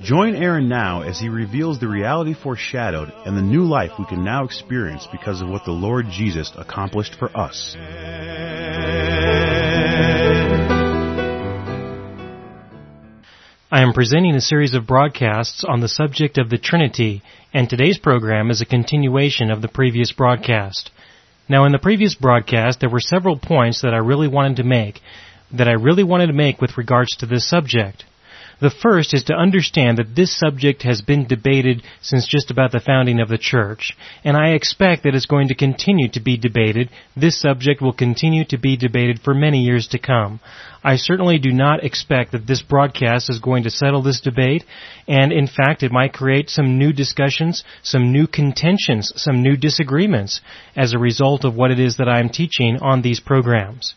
Join Aaron now as he reveals the reality foreshadowed and the new life we can now experience because of what the Lord Jesus accomplished for us. I am presenting a series of broadcasts on the subject of the Trinity, and today's program is a continuation of the previous broadcast. Now, in the previous broadcast, there were several points that I really wanted to make, that I really wanted to make with regards to this subject. The first is to understand that this subject has been debated since just about the founding of the church, and I expect that it's going to continue to be debated. This subject will continue to be debated for many years to come. I certainly do not expect that this broadcast is going to settle this debate, and in fact it might create some new discussions, some new contentions, some new disagreements as a result of what it is that I am teaching on these programs.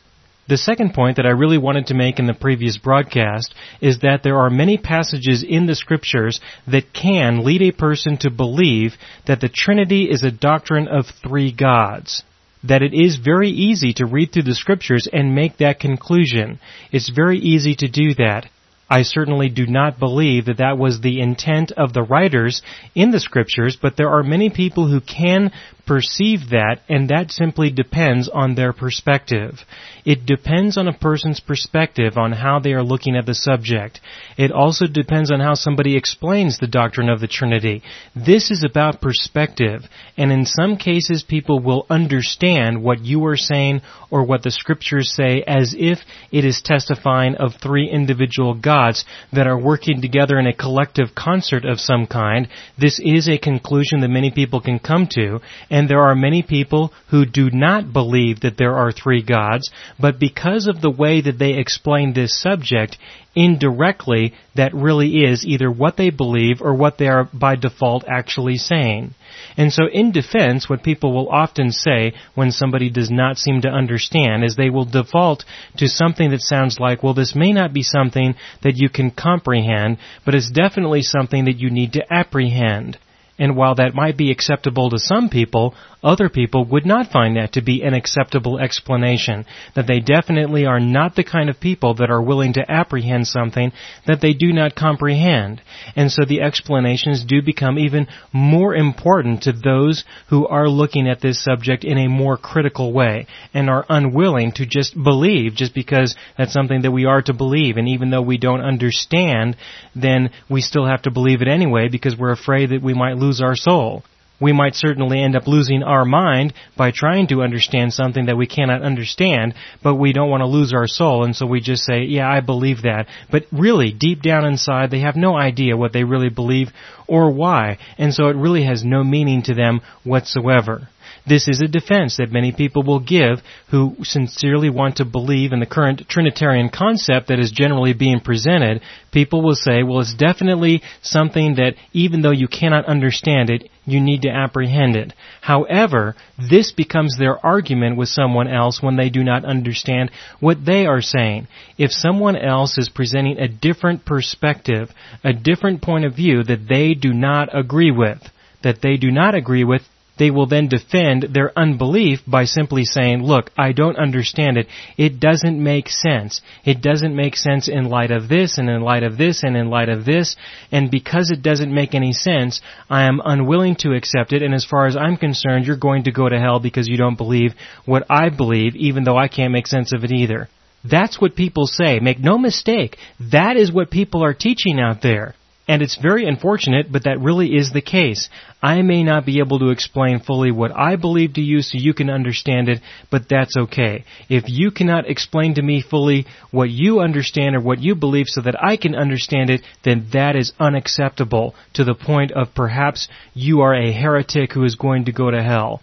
The second point that I really wanted to make in the previous broadcast is that there are many passages in the scriptures that can lead a person to believe that the Trinity is a doctrine of three gods. That it is very easy to read through the scriptures and make that conclusion. It's very easy to do that. I certainly do not believe that that was the intent of the writers in the scriptures, but there are many people who can perceive that, and that simply depends on their perspective. It depends on a person's perspective on how they are looking at the subject. It also depends on how somebody explains the doctrine of the Trinity. This is about perspective, and in some cases people will understand what you are saying or what the scriptures say as if it is testifying of three individual gods that are working together in a collective concert of some kind. This is a conclusion that many people can come to, and there are many people who do not believe that there are three gods, but because of the way that they explain this subject, indirectly, that really is either what they believe or what they are by default actually saying. And so in defense, what people will often say when somebody does not seem to understand is they will default to something that sounds like, well, this may not be something that you can comprehend, but it's definitely something that you need to apprehend. And while that might be acceptable to some people, other people would not find that to be an acceptable explanation. That they definitely are not the kind of people that are willing to apprehend something that they do not comprehend. And so the explanations do become even more important to those who are looking at this subject in a more critical way and are unwilling to just believe just because that's something that we are to believe. And even though we don't understand, then we still have to believe it anyway because we're afraid that we might lose our soul. We might certainly end up losing our mind by trying to understand something that we cannot understand, but we don't want to lose our soul, and so we just say, yeah, I believe that. But really, deep down inside, they have no idea what they really believe or why, and so it really has no meaning to them whatsoever. This is a defense that many people will give who sincerely want to believe in the current Trinitarian concept that is generally being presented. People will say, well, it's definitely something that even though you cannot understand it, you need to apprehend it. However, this becomes their argument with someone else when they do not understand what they are saying. If someone else is presenting a different perspective, a different point of view that they do not agree with, that they do not agree with, they will then defend their unbelief by simply saying, look, I don't understand it. It doesn't make sense. It doesn't make sense in light of this and in light of this and in light of this. And because it doesn't make any sense, I am unwilling to accept it. And as far as I'm concerned, you're going to go to hell because you don't believe what I believe, even though I can't make sense of it either. That's what people say. Make no mistake. That is what people are teaching out there. And it's very unfortunate, but that really is the case. I may not be able to explain fully what I believe to you so you can understand it, but that's okay. If you cannot explain to me fully what you understand or what you believe so that I can understand it, then that is unacceptable to the point of perhaps you are a heretic who is going to go to hell.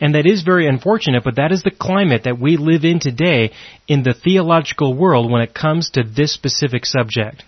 And that is very unfortunate, but that is the climate that we live in today in the theological world when it comes to this specific subject.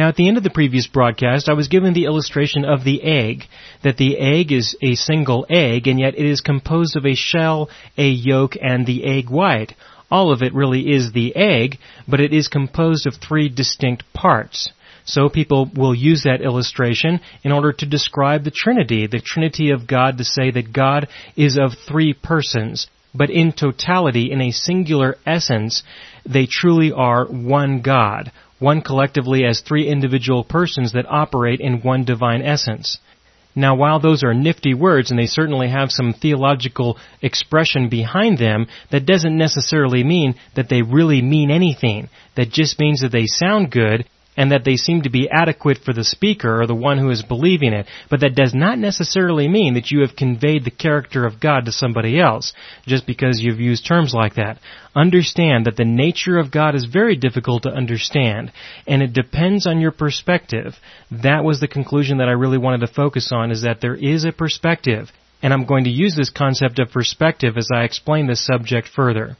Now, at the end of the previous broadcast, I was given the illustration of the egg, that the egg is a single egg, and yet it is composed of a shell, a yolk, and the egg white. All of it really is the egg, but it is composed of three distinct parts. So people will use that illustration in order to describe the Trinity, the Trinity of God, to say that God is of three persons. But in totality, in a singular essence, they truly are one God, one collectively as three individual persons that operate in one divine essence. Now, while those are nifty words and they certainly have some theological expression behind them, that doesn't necessarily mean that they really mean anything. That just means that they sound good and that they seem to be adequate for the speaker or the one who is believing it, but that does not necessarily mean that you have conveyed the character of God to somebody else, just because you've used terms like that. Understand that the nature of God is very difficult to understand, and it depends on your perspective. That was the conclusion that I really wanted to focus on, is that there is a perspective, and I'm going to use this concept of perspective as I explain this subject further.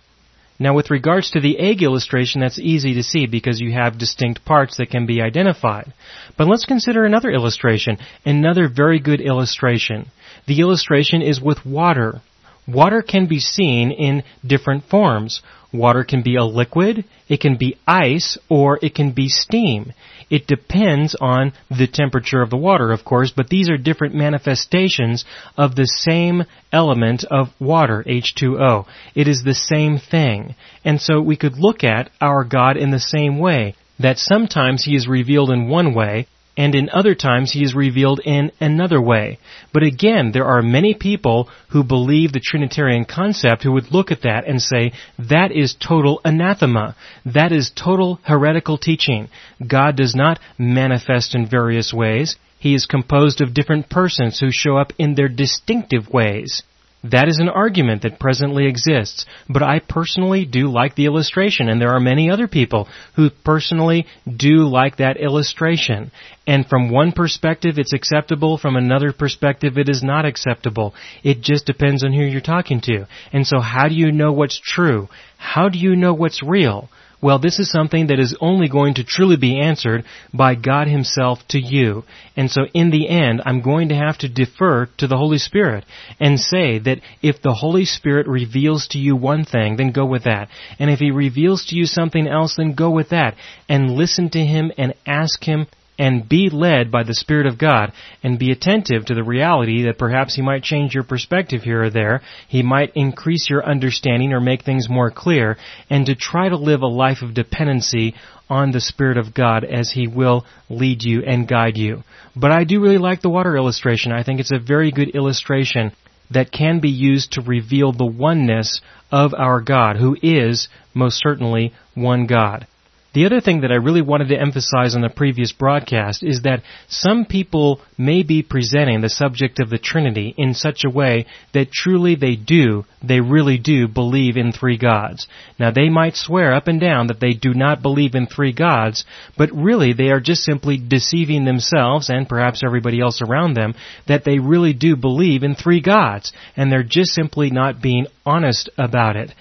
Now with regards to the egg illustration, that's easy to see because you have distinct parts that can be identified. But let's consider another illustration, another very good illustration. The illustration is with water. Water can be seen in different forms. Water can be a liquid, it can be ice, or it can be steam. It depends on the temperature of the water, of course, but these are different manifestations of the same element of water, H2O. It is the same thing. And so we could look at our God in the same way, that sometimes He is revealed in one way, and in other times he is revealed in another way. But again, there are many people who believe the Trinitarian concept who would look at that and say, that is total anathema. That is total heretical teaching. God does not manifest in various ways. He is composed of different persons who show up in their distinctive ways. That is an argument that presently exists, but I personally do like the illustration, and there are many other people who personally do like that illustration. And from one perspective it's acceptable, from another perspective it is not acceptable. It just depends on who you're talking to. And so how do you know what's true? How do you know what's real? Well, this is something that is only going to truly be answered by God Himself to you. And so in the end, I'm going to have to defer to the Holy Spirit and say that if the Holy Spirit reveals to you one thing, then go with that. And if He reveals to you something else, then go with that. And listen to Him and ask Him and be led by the Spirit of God and be attentive to the reality that perhaps He might change your perspective here or there. He might increase your understanding or make things more clear and to try to live a life of dependency on the Spirit of God as He will lead you and guide you. But I do really like the water illustration. I think it's a very good illustration that can be used to reveal the oneness of our God, who is most certainly one God. The other thing that I really wanted to emphasize on the previous broadcast is that some people may be presenting the subject of the Trinity in such a way that truly they do, they really do believe in three gods. Now they might swear up and down that they do not believe in three gods, but really they are just simply deceiving themselves and perhaps everybody else around them that they really do believe in three gods, and they're just simply not being honest about it.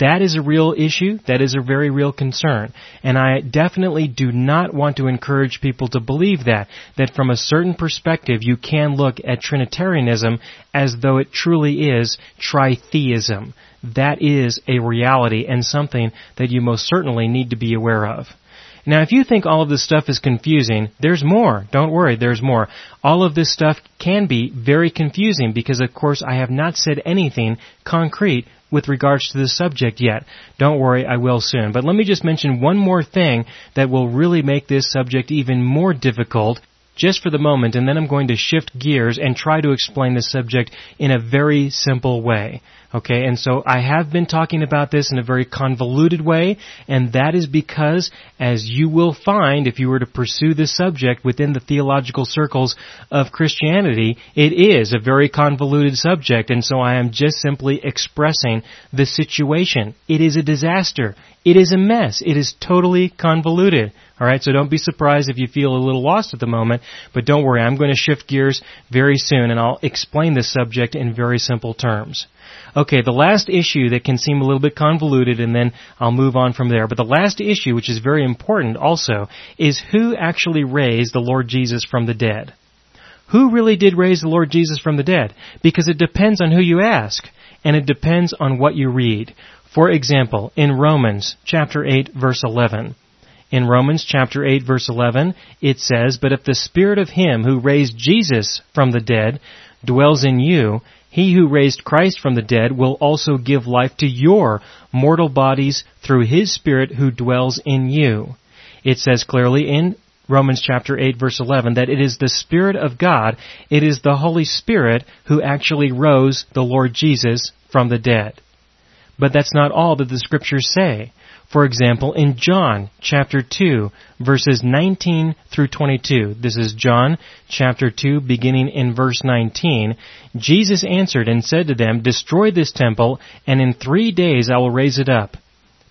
That is a real issue, that is a very real concern. And and I definitely do not want to encourage people to believe that, that from a certain perspective you can look at Trinitarianism as though it truly is tritheism. That is a reality and something that you most certainly need to be aware of. Now, if you think all of this stuff is confusing, there's more. Don't worry, there's more. All of this stuff can be very confusing because, of course, I have not said anything concrete with regards to this subject yet. Don't worry, I will soon. But let me just mention one more thing that will really make this subject even more difficult just for the moment, and then I'm going to shift gears and try to explain the subject in a very simple way. Okay, and so I have been talking about this in a very convoluted way, and that is because, as you will find if you were to pursue this subject within the theological circles of Christianity, it is a very convoluted subject, and so I am just simply expressing the situation. It is a disaster. It is a mess. It is totally convoluted. Alright, so don't be surprised if you feel a little lost at the moment, but don't worry, I'm going to shift gears very soon and I'll explain this subject in very simple terms. Okay, the last issue that can seem a little bit convoluted and then I'll move on from there, but the last issue, which is very important also, is who actually raised the Lord Jesus from the dead. Who really did raise the Lord Jesus from the dead? Because it depends on who you ask, and it depends on what you read. For example, in Romans chapter 8 verse 11, in Romans chapter 8 verse 11, it says, But if the Spirit of Him who raised Jesus from the dead dwells in you, He who raised Christ from the dead will also give life to your mortal bodies through His Spirit who dwells in you. It says clearly in Romans chapter 8 verse 11 that it is the Spirit of God, it is the Holy Spirit who actually rose the Lord Jesus from the dead. But that's not all that the scriptures say. For example, in John chapter 2 verses 19 through 22, this is John chapter 2 beginning in verse 19, Jesus answered and said to them, Destroy this temple, and in three days I will raise it up.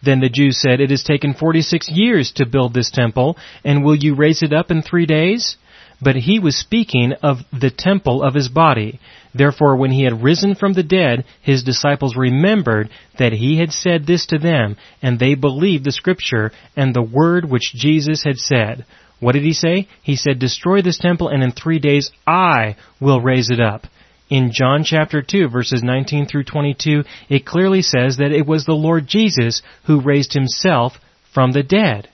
Then the Jews said, It has taken 46 years to build this temple, and will you raise it up in three days? But he was speaking of the temple of his body. Therefore, when he had risen from the dead, his disciples remembered that he had said this to them, and they believed the scripture and the word which Jesus had said. What did he say? He said, Destroy this temple, and in three days I will raise it up. In John chapter 2 verses 19 through 22, it clearly says that it was the Lord Jesus who raised himself from the dead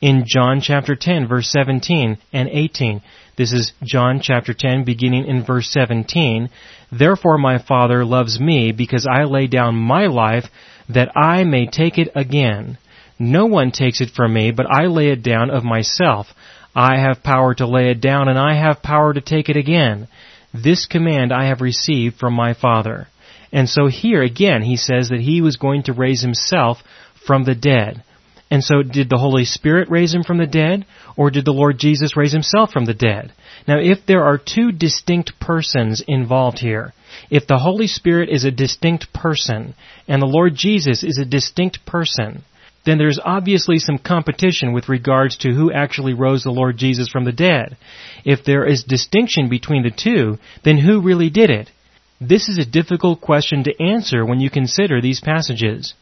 in John chapter 10 verse 17 and 18. This is John chapter 10 beginning in verse 17. Therefore my Father loves me because I lay down my life that I may take it again. No one takes it from me, but I lay it down of myself. I have power to lay it down and I have power to take it again. This command I have received from my Father. And so here again he says that he was going to raise himself from the dead. And so did the Holy Spirit raise him from the dead, or did the Lord Jesus raise himself from the dead? Now if there are two distinct persons involved here, if the Holy Spirit is a distinct person, and the Lord Jesus is a distinct person, then there's obviously some competition with regards to who actually rose the Lord Jesus from the dead. If there is distinction between the two, then who really did it? This is a difficult question to answer when you consider these passages.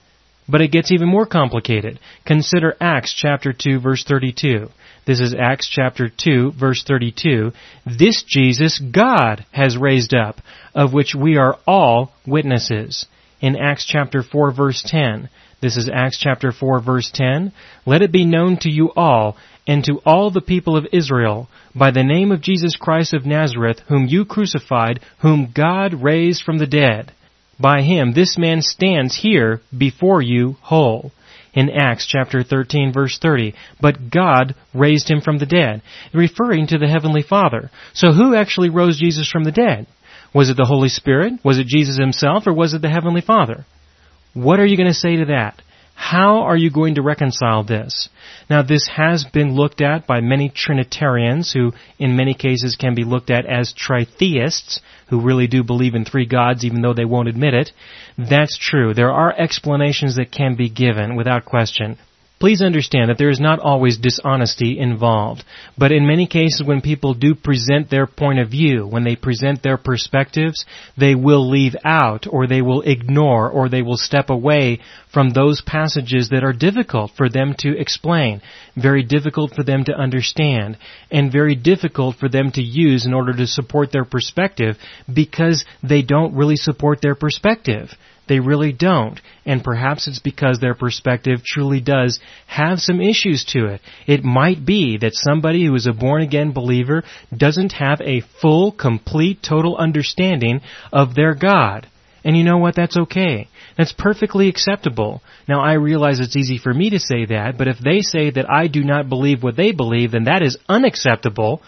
But it gets even more complicated. Consider Acts chapter 2 verse 32. This is Acts chapter 2 verse 32. This Jesus God has raised up, of which we are all witnesses. In Acts chapter 4 verse 10. This is Acts chapter 4 verse 10. Let it be known to you all and to all the people of Israel by the name of Jesus Christ of Nazareth, whom you crucified, whom God raised from the dead by him this man stands here before you whole. In Acts chapter 13 verse 30, but God raised him from the dead, referring to the Heavenly Father. So who actually rose Jesus from the dead? Was it the Holy Spirit? Was it Jesus himself? Or was it the Heavenly Father? What are you going to say to that? How are you going to reconcile this? Now this has been looked at by many Trinitarians who in many cases can be looked at as tritheists who really do believe in three gods even though they won't admit it. That's true. There are explanations that can be given without question. Please understand that there is not always dishonesty involved, but in many cases when people do present their point of view, when they present their perspectives, they will leave out or they will ignore or they will step away from those passages that are difficult for them to explain, very difficult for them to understand, and very difficult for them to use in order to support their perspective because they don't really support their perspective. They really don't. And perhaps it's because their perspective truly does have some issues to it. It might be that somebody who is a born again believer doesn't have a full, complete, total understanding of their God. And you know what? That's okay. That's perfectly acceptable. Now I realize it's easy for me to say that, but if they say that I do not believe what they believe, then that is unacceptable.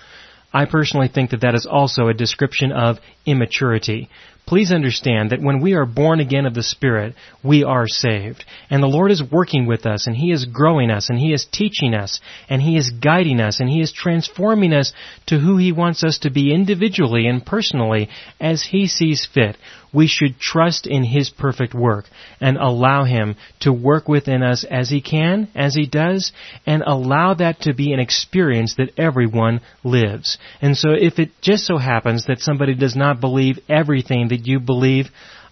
I personally think that that is also a description of immaturity. please understand that when we are born again of the Spirit, we are saved. And the Lord is working with us, and He is growing us, and He is teaching us, and He is guiding us, and He is transforming us to who He wants us to be individually and personally as He sees fit we should trust in His perfect work and allow Him to work within us as He can, as He does, and allow that to be an experience that everyone lives. And so if it just so happens that somebody does not believe everything that you believe,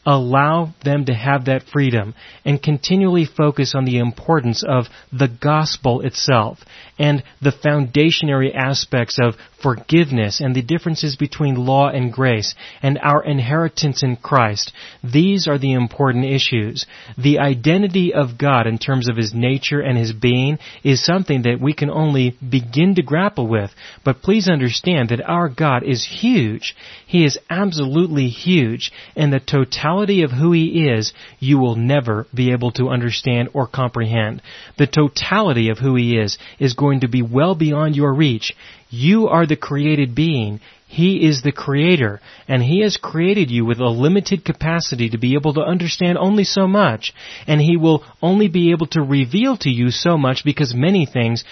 allow them to have that freedom and continually focus on the importance of the gospel itself and the foundationary aspects of forgiveness and the differences between law and grace and our inheritance in Christ. These are the important issues. The identity of God in terms of His nature and His being is something that we can only begin to grapple with. But please understand that our God is huge. He is absolutely huge. And the totality of who He is, you will never be able to understand or comprehend. The totality of who He is is going to be well beyond your reach. You are the created being. He is the creator, and He has created you with a limited capacity to be able to understand only so much, and He will only be able to reveal to you so much because many things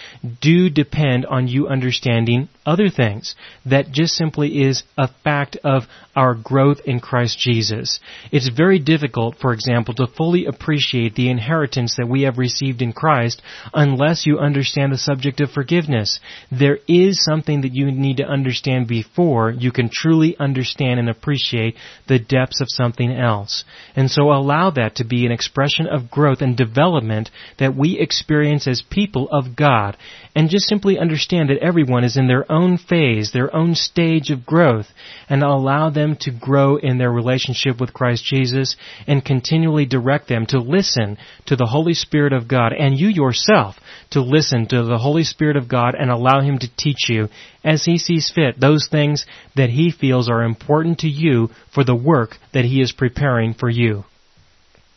do depend on you understanding other things. That just simply is a fact of our growth in Christ Jesus. It's very difficult, for example, to fully appreciate the inheritance that we have received in Christ unless you understand the subject of forgiveness. There is something that you need to understand before before you can truly understand and appreciate the depths of something else. And so allow that to be an expression of growth and development that we experience as people of God. And just simply understand that everyone is in their own phase, their own stage of growth, and allow them to grow in their relationship with Christ Jesus and continually direct them to listen to the Holy Spirit of God and you yourself to listen to the Holy Spirit of God and allow Him to teach you as He sees fit those things that He feels are important to you for the work that He is preparing for you.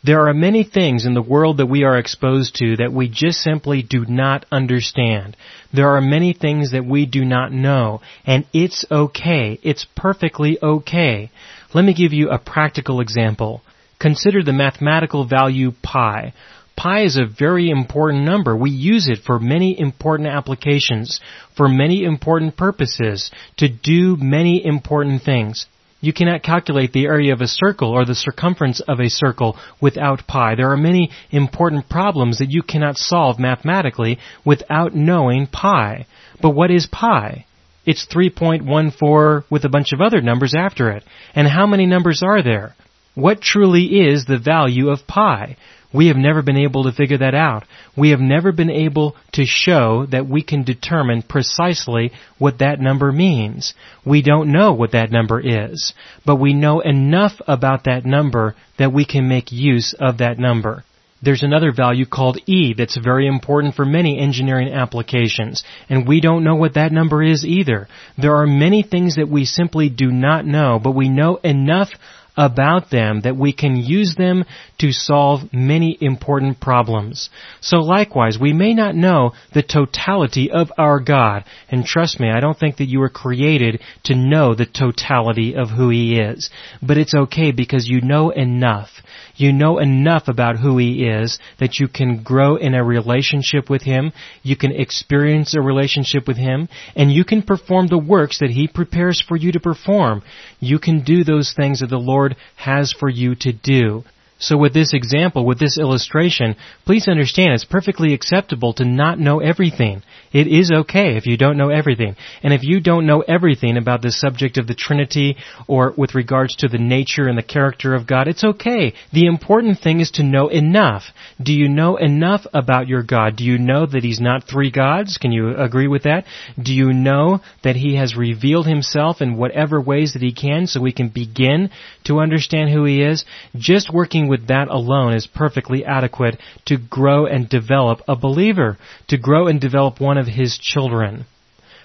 There are many things in the world that we are exposed to that we just simply do not understand. There are many things that we do not know, and it's okay. It's perfectly okay. Let me give you a practical example. Consider the mathematical value pi. Pi is a very important number. We use it for many important applications, for many important purposes, to do many important things. You cannot calculate the area of a circle or the circumference of a circle without pi. There are many important problems that you cannot solve mathematically without knowing pi. But what is pi? It's 3.14 with a bunch of other numbers after it. And how many numbers are there? What truly is the value of pi? We have never been able to figure that out. We have never been able to show that we can determine precisely what that number means. We don't know what that number is, but we know enough about that number that we can make use of that number. There's another value called E that's very important for many engineering applications, and we don't know what that number is either. There are many things that we simply do not know, but we know enough about them that we can use them to solve many important problems. So likewise, we may not know the totality of our God. And trust me, I don't think that you were created to know the totality of who He is. But it's okay because you know enough. You know enough about who He is that you can grow in a relationship with Him, you can experience a relationship with Him, and you can perform the works that He prepares for you to perform. You can do those things that the Lord has for you to do. So with this example, with this illustration, please understand it's perfectly acceptable to not know everything. It is okay if you don't know everything. And if you don't know everything about the subject of the Trinity or with regards to the nature and the character of God, it's okay. The important thing is to know enough. Do you know enough about your God? Do you know that He's not three gods? Can you agree with that? Do you know that He has revealed Himself in whatever ways that He can so we can begin to understand who He is? Just working with that alone is perfectly adequate to grow and develop a believer, to grow and develop one of his children.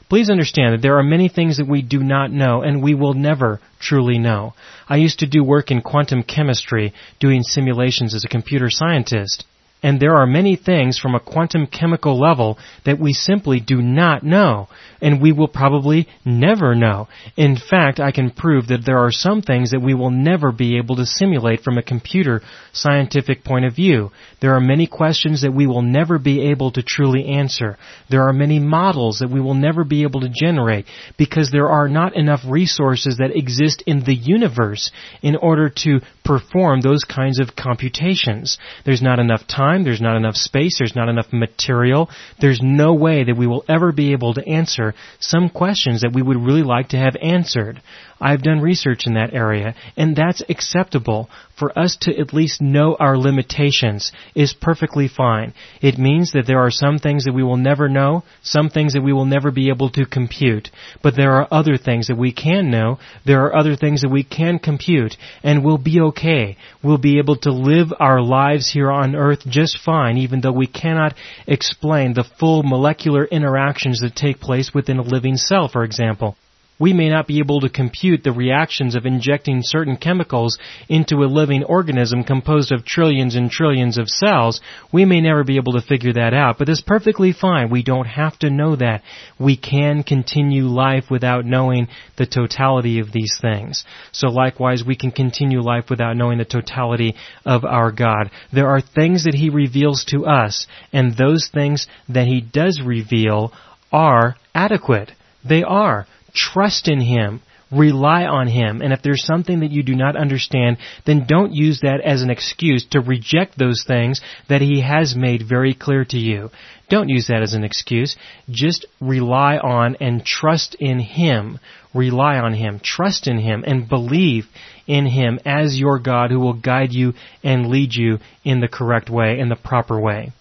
Please understand that there are many things that we do not know and we will never truly know. I used to do work in quantum chemistry, doing simulations as a computer scientist. And there are many things from a quantum chemical level that we simply do not know. And we will probably never know. In fact, I can prove that there are some things that we will never be able to simulate from a computer scientific point of view. There are many questions that we will never be able to truly answer. There are many models that we will never be able to generate because there are not enough resources that exist in the universe in order to perform those kinds of computations. There's not enough time, there's not enough space, there's not enough material. There's no way that we will ever be able to answer some questions that we would really like to have answered. I've done research in that area, and that's acceptable. For us to at least know our limitations is perfectly fine. It means that there are some things that we will never know, some things that we will never be able to compute, but there are other things that we can know, there are other things that we can compute, and we'll be okay. We'll be able to live our lives here on earth just fine, even though we cannot explain the full molecular interactions that take place within a living cell, for example we may not be able to compute the reactions of injecting certain chemicals into a living organism composed of trillions and trillions of cells. We may never be able to figure that out, but that's perfectly fine. We don't have to know that. We can continue life without knowing the totality of these things. So likewise, we can continue life without knowing the totality of our God. There are things that He reveals to us, and those things that He does reveal are adequate. They are. Trust in Him. Rely on Him. And if there's something that you do not understand, then don't use that as an excuse to reject those things that He has made very clear to you. Don't use that as an excuse. Just rely on and trust in Him. Rely on Him. Trust in Him and believe in Him as your God who will guide you and lead you in the correct way, in the proper way.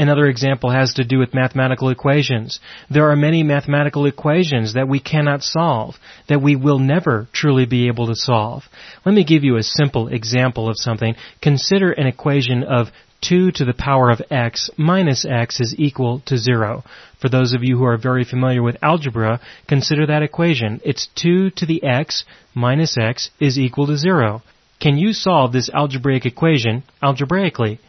Another example has to do with mathematical equations. There are many mathematical equations that we cannot solve, that we will never truly be able to solve. Let me give you a simple example of something. Consider an equation of 2 to the power of x minus x is equal to 0. For those of you who are very familiar with algebra, consider that equation. It's 2 to the x minus x is equal to 0. Can you solve this algebraic equation algebraically?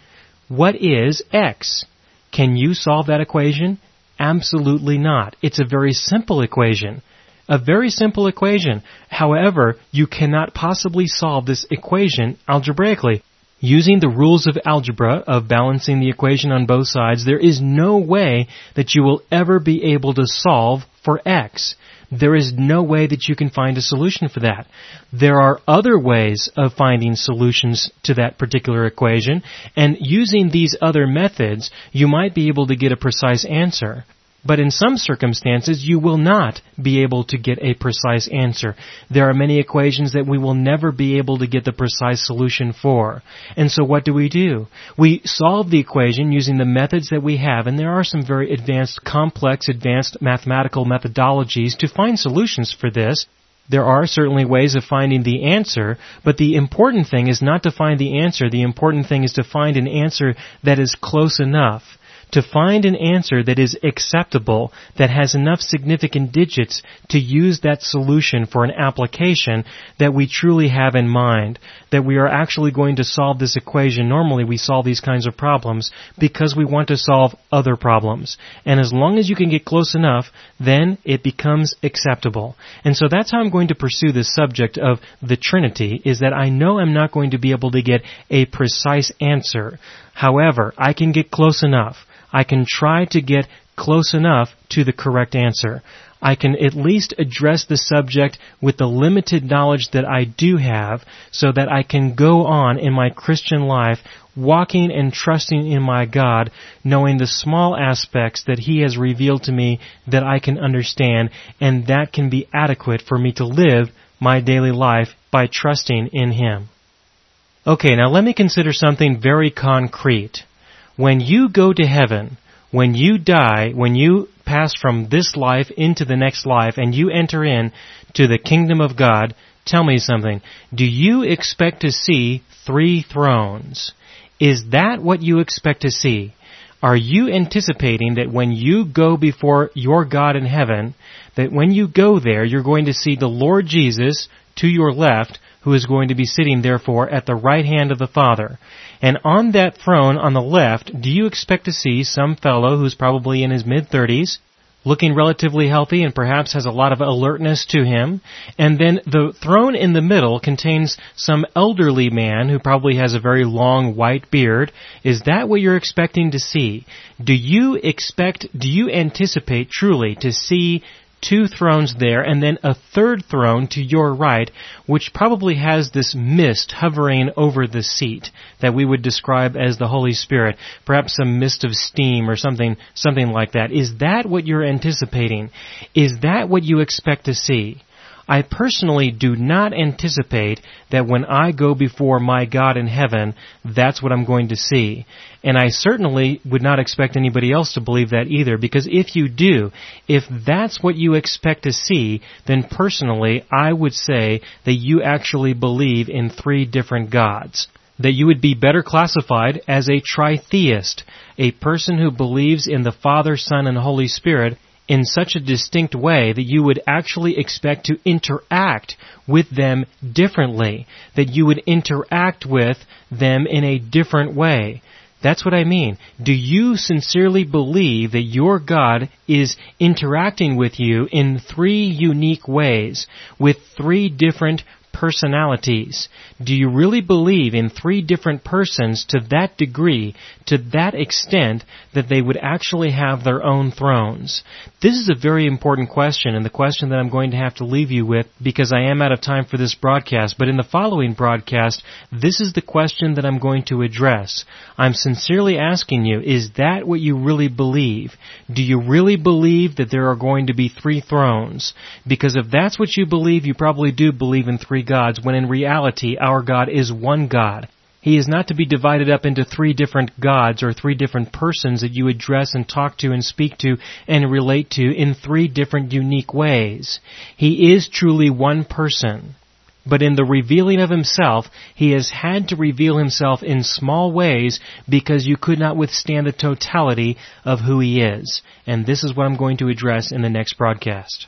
What is x? Can you solve that equation? Absolutely not. It's a very simple equation. A very simple equation. However, you cannot possibly solve this equation algebraically. Using the rules of algebra of balancing the equation on both sides, there is no way that you will ever be able to solve for x. There is no way that you can find a solution for that. There are other ways of finding solutions to that particular equation, and using these other methods, you might be able to get a precise answer. But in some circumstances, you will not be able to get a precise answer. There are many equations that we will never be able to get the precise solution for. And so what do we do? We solve the equation using the methods that we have, and there are some very advanced, complex, advanced mathematical methodologies to find solutions for this. There are certainly ways of finding the answer, but the important thing is not to find the answer. The important thing is to find an answer that is close enough to find an answer that is acceptable, that has enough significant digits to use that solution for an application that we truly have in mind, that we are actually going to solve this equation. Normally we solve these kinds of problems because we want to solve other problems. And as long as you can get close enough, then it becomes acceptable. And so that's how I'm going to pursue this subject of the Trinity, is that I know I'm not going to be able to get a precise answer. However, I can get close enough. I can try to get close enough to the correct answer. I can at least address the subject with the limited knowledge that I do have so that I can go on in my Christian life walking and trusting in my God, knowing the small aspects that He has revealed to me that I can understand, and that can be adequate for me to live my daily life by trusting in Him. Okay, now let me consider something very concrete. When you go to heaven, when you die, when you pass from this life into the next life and you enter in to the kingdom of God, tell me something. Do you expect to see three thrones? Is that what you expect to see? Are you anticipating that when you go before your God in heaven, that when you go there, you're going to see the Lord Jesus to your left, who is going to be sitting therefore at the right hand of the Father. And on that throne on the left, do you expect to see some fellow who's probably in his mid thirties, looking relatively healthy and perhaps has a lot of alertness to him. And then the throne in the middle contains some elderly man who probably has a very long white beard. Is that what you're expecting to see? Do you expect, do you anticipate truly to see two thrones there, and then a third throne to your right, which probably has this mist hovering over the seat that we would describe as the Holy Spirit, perhaps some mist of steam or something, something like that. Is that what you're anticipating? Is that what you expect to see? I personally do not anticipate that when I go before my God in heaven, that's what I'm going to see. And I certainly would not expect anybody else to believe that either, because if you do, if that's what you expect to see, then personally, I would say that you actually believe in three different gods that you would be better classified as a tritheist, a person who believes in the Father, Son, and Holy Spirit in such a distinct way that you would actually expect to interact with them differently, that you would interact with them in a different way. That's what I mean. Do you sincerely believe that your God is interacting with you in three unique ways, with three different personalities. Do you really believe in three different persons to that degree, to that extent, that they would actually have their own thrones? This is a very important question and the question that I'm going to have to leave you with because I am out of time for this broadcast, but in the following broadcast, this is the question that I'm going to address. I'm sincerely asking you, is that what you really believe? Do you really believe that there are going to be three thrones? Because if that's what you believe, you probably do believe in three gods, when in reality our God is one God. He is not to be divided up into three different gods or three different persons that you address and talk to and speak to and relate to in three different unique ways. He is truly one person. But in the revealing of himself, he has had to reveal himself in small ways because you could not withstand the totality of who he is. And this is what I'm going to address in the next broadcast.